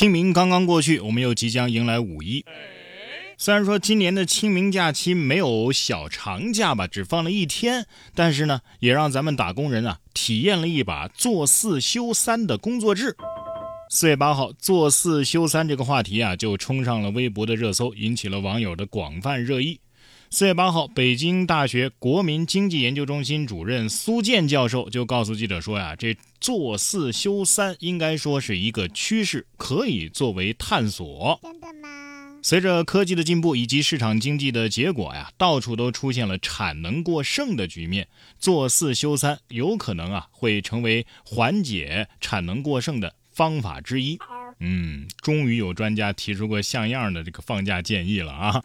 清明刚刚过去，我们又即将迎来五一。虽然说今年的清明假期没有小长假吧，只放了一天，但是呢，也让咱们打工人啊体验了一把做四休三的工作制。四月八号，做四休三这个话题啊，就冲上了微博的热搜，引起了网友的广泛热议。四月八号，北京大学国民经济研究中心主任苏建教授就告诉记者说呀，这做四休三应该说是一个趋势，可以作为探索。真的吗？随着科技的进步以及市场经济的结果呀，到处都出现了产能过剩的局面，做四休三有可能啊会成为缓解产能过剩的方法之一。嗯，终于有专家提出过像样的这个放假建议了啊。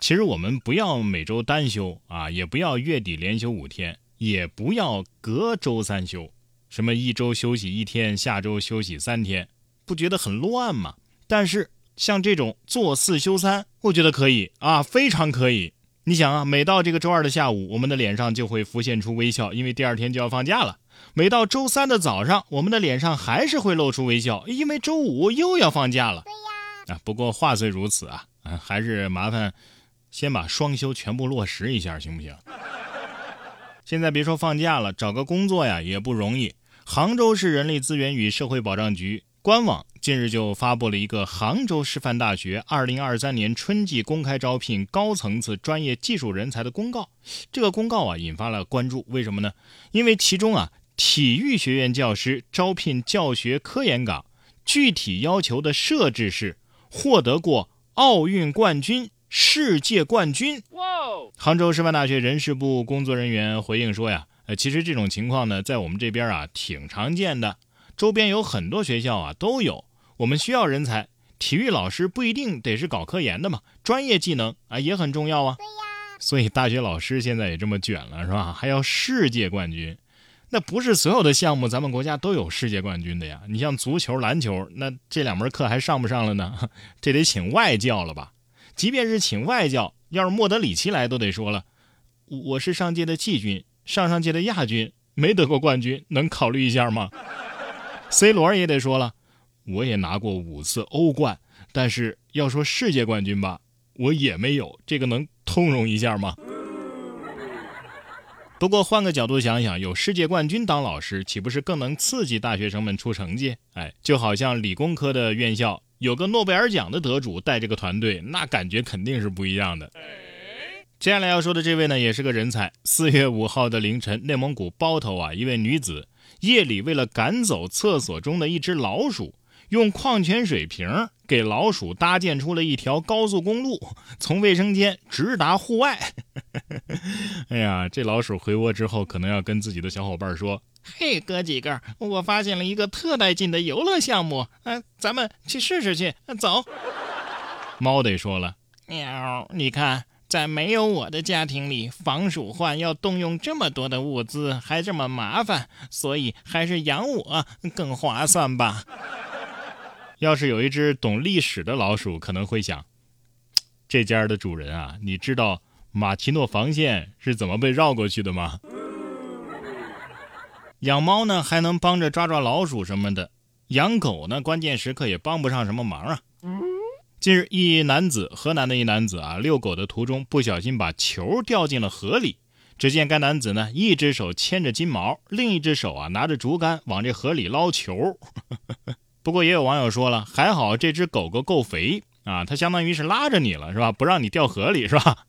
其实我们不要每周单休啊，也不要月底连休五天，也不要隔周三休，什么一周休息一天，下周休息三天，不觉得很乱吗？但是像这种做四休三，我觉得可以啊，非常可以。你想啊，每到这个周二的下午，我们的脸上就会浮现出微笑，因为第二天就要放假了；每到周三的早上，我们的脸上还是会露出微笑，因为周五又要放假了。对呀，啊，不过话虽如此啊，啊，还是麻烦。先把双休全部落实一下，行不行？现在别说放假了，找个工作呀也不容易。杭州市人力资源与社会保障局官网近日就发布了一个杭州师范大学2023年春季公开招聘高层次专业技术人才的公告。这个公告啊引发了关注，为什么呢？因为其中啊体育学院教师招聘教学科研岗，具体要求的设置是获得过奥运冠军。世界冠军！杭州师范大学人事部工作人员回应说呀，呃，其实这种情况呢，在我们这边啊挺常见的，周边有很多学校啊都有。我们需要人才，体育老师不一定得是搞科研的嘛，专业技能啊也很重要啊。对呀。所以大学老师现在也这么卷了，是吧？还要世界冠军，那不是所有的项目咱们国家都有世界冠军的呀。你像足球、篮球，那这两门课还上不上了呢？这得请外教了吧？即便是请外教，要是莫德里奇来，都得说了，我是上届的季军，上上届的亚军，没得过冠军，能考虑一下吗？C 罗也得说了，我也拿过五次欧冠，但是要说世界冠军吧，我也没有，这个能通融一下吗？不过换个角度想想，有世界冠军当老师，岂不是更能刺激大学生们出成绩？哎，就好像理工科的院校。有个诺贝尔奖的得主带这个团队，那感觉肯定是不一样的。接下来要说的这位呢，也是个人才。四月五号的凌晨，内蒙古包头啊，一位女子夜里为了赶走厕所中的一只老鼠，用矿泉水瓶给老鼠搭建出了一条高速公路，从卫生间直达户外。哎呀，这老鼠回窝之后，可能要跟自己的小伙伴说。嘿，哥几个，我发现了一个特带劲的游乐项目，嗯，咱们去试试去。走。猫得说了，喵，你看，在没有我的家庭里，防鼠患要动用这么多的物资，还这么麻烦，所以还是养我更划算吧。要是有一只懂历史的老鼠，可能会想，这家的主人啊，你知道马奇诺防线是怎么被绕过去的吗？养猫呢，还能帮着抓抓老鼠什么的；养狗呢，关键时刻也帮不上什么忙啊。近日，一男子，河南的一男子啊，遛狗的途中不小心把球掉进了河里。只见该男子呢，一只手牵着金毛，另一只手啊拿着竹竿往这河里捞球。不过也有网友说了，还好这只狗狗够肥啊，它相当于是拉着你了，是吧？不让你掉河里，是吧？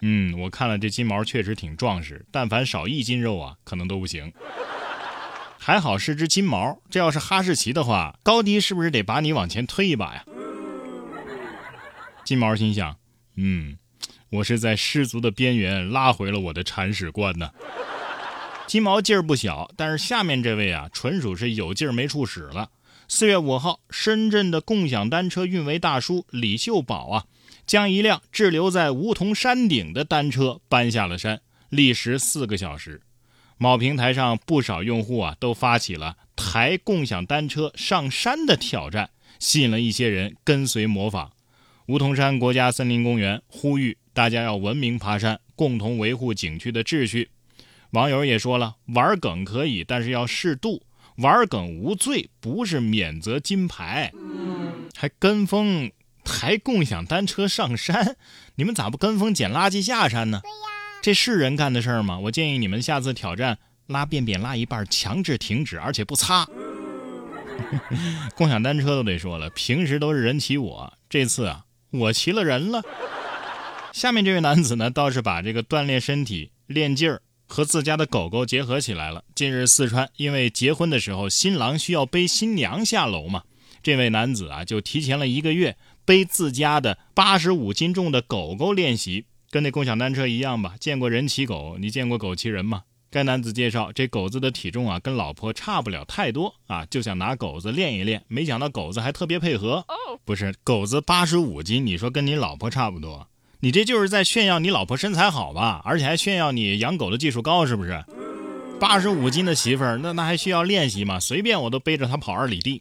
嗯，我看了这金毛确实挺壮实，但凡少一斤肉啊，可能都不行。还好是只金毛，这要是哈士奇的话，高低是不是得把你往前推一把呀？金毛心想，嗯，我是在失足的边缘拉回了我的铲屎官呢。金毛劲儿不小，但是下面这位啊，纯属是有劲儿没处使了。四月五号，深圳的共享单车运维大叔李秀宝啊。将一辆滞留在梧桐山顶的单车搬下了山，历时四个小时。某平台上不少用户啊都发起了抬共享单车上山的挑战，吸引了一些人跟随模仿。梧桐山国家森林公园呼吁大家要文明爬山，共同维护景区的秩序。网友也说了，玩梗可以，但是要适度。玩梗无罪，不是免责金牌，还跟风抬共享单车上山，你们咋不跟风捡垃圾下山呢？这是人干的事儿吗？我建议你们下次挑战拉便便拉一半，强制停止，而且不擦。共享单车都得说了，平时都是人骑我，这次啊，我骑了人了。下面这位男子呢，倒是把这个锻炼身体、练劲儿和自家的狗狗结合起来了。近日，四川因为结婚的时候新郎需要背新娘下楼嘛，这位男子啊就提前了一个月背自家的八十五斤重的狗狗练习，跟那共享单车一样吧。见过人骑狗，你见过狗骑人吗？该男子介绍，这狗子的体重啊跟老婆差不了太多啊，就想拿狗子练一练。没想到狗子还特别配合。不是狗子八十五斤，你说跟你老婆差不多？你这就是在炫耀你老婆身材好吧？而且还炫耀你养狗的技术高，是不是？八十五斤的媳妇儿，那那还需要练习吗？随便我都背着她跑二里地。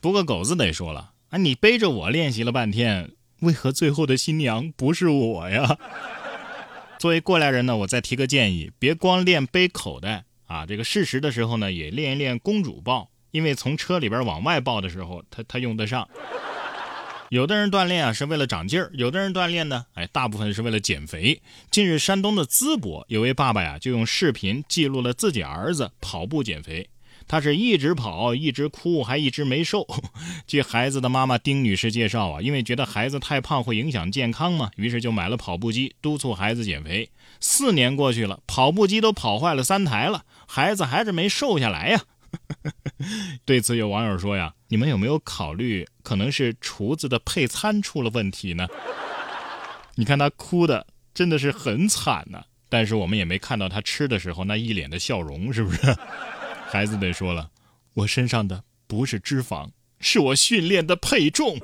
不过狗子得说了啊，你背着我练习了半天，为何最后的新娘不是我呀？作为过来人呢，我再提个建议，别光练背口袋啊，这个适时的时候呢，也练一练公主抱，因为从车里边往外抱的时候，它它用得上。有的人锻炼啊是为了长劲儿，有的人锻炼呢，哎，大部分是为了减肥。近日，山东的淄博有位爸爸呀，就用视频记录了自己儿子跑步减肥。他是一直跑，一直哭，还一直没瘦。据孩子的妈妈丁女士介绍啊，因为觉得孩子太胖会影响健康嘛，于是就买了跑步机，督促孩子减肥。四年过去了，跑步机都跑坏了三台了，孩子还是没瘦下来呀。对此，有网友说呀：“你们有没有考虑，可能是厨子的配餐出了问题呢？”你看他哭的真的是很惨呐，但是我们也没看到他吃的时候那一脸的笑容，是不是？孩子得说了：“我身上的不是脂肪，是我训练的配重。”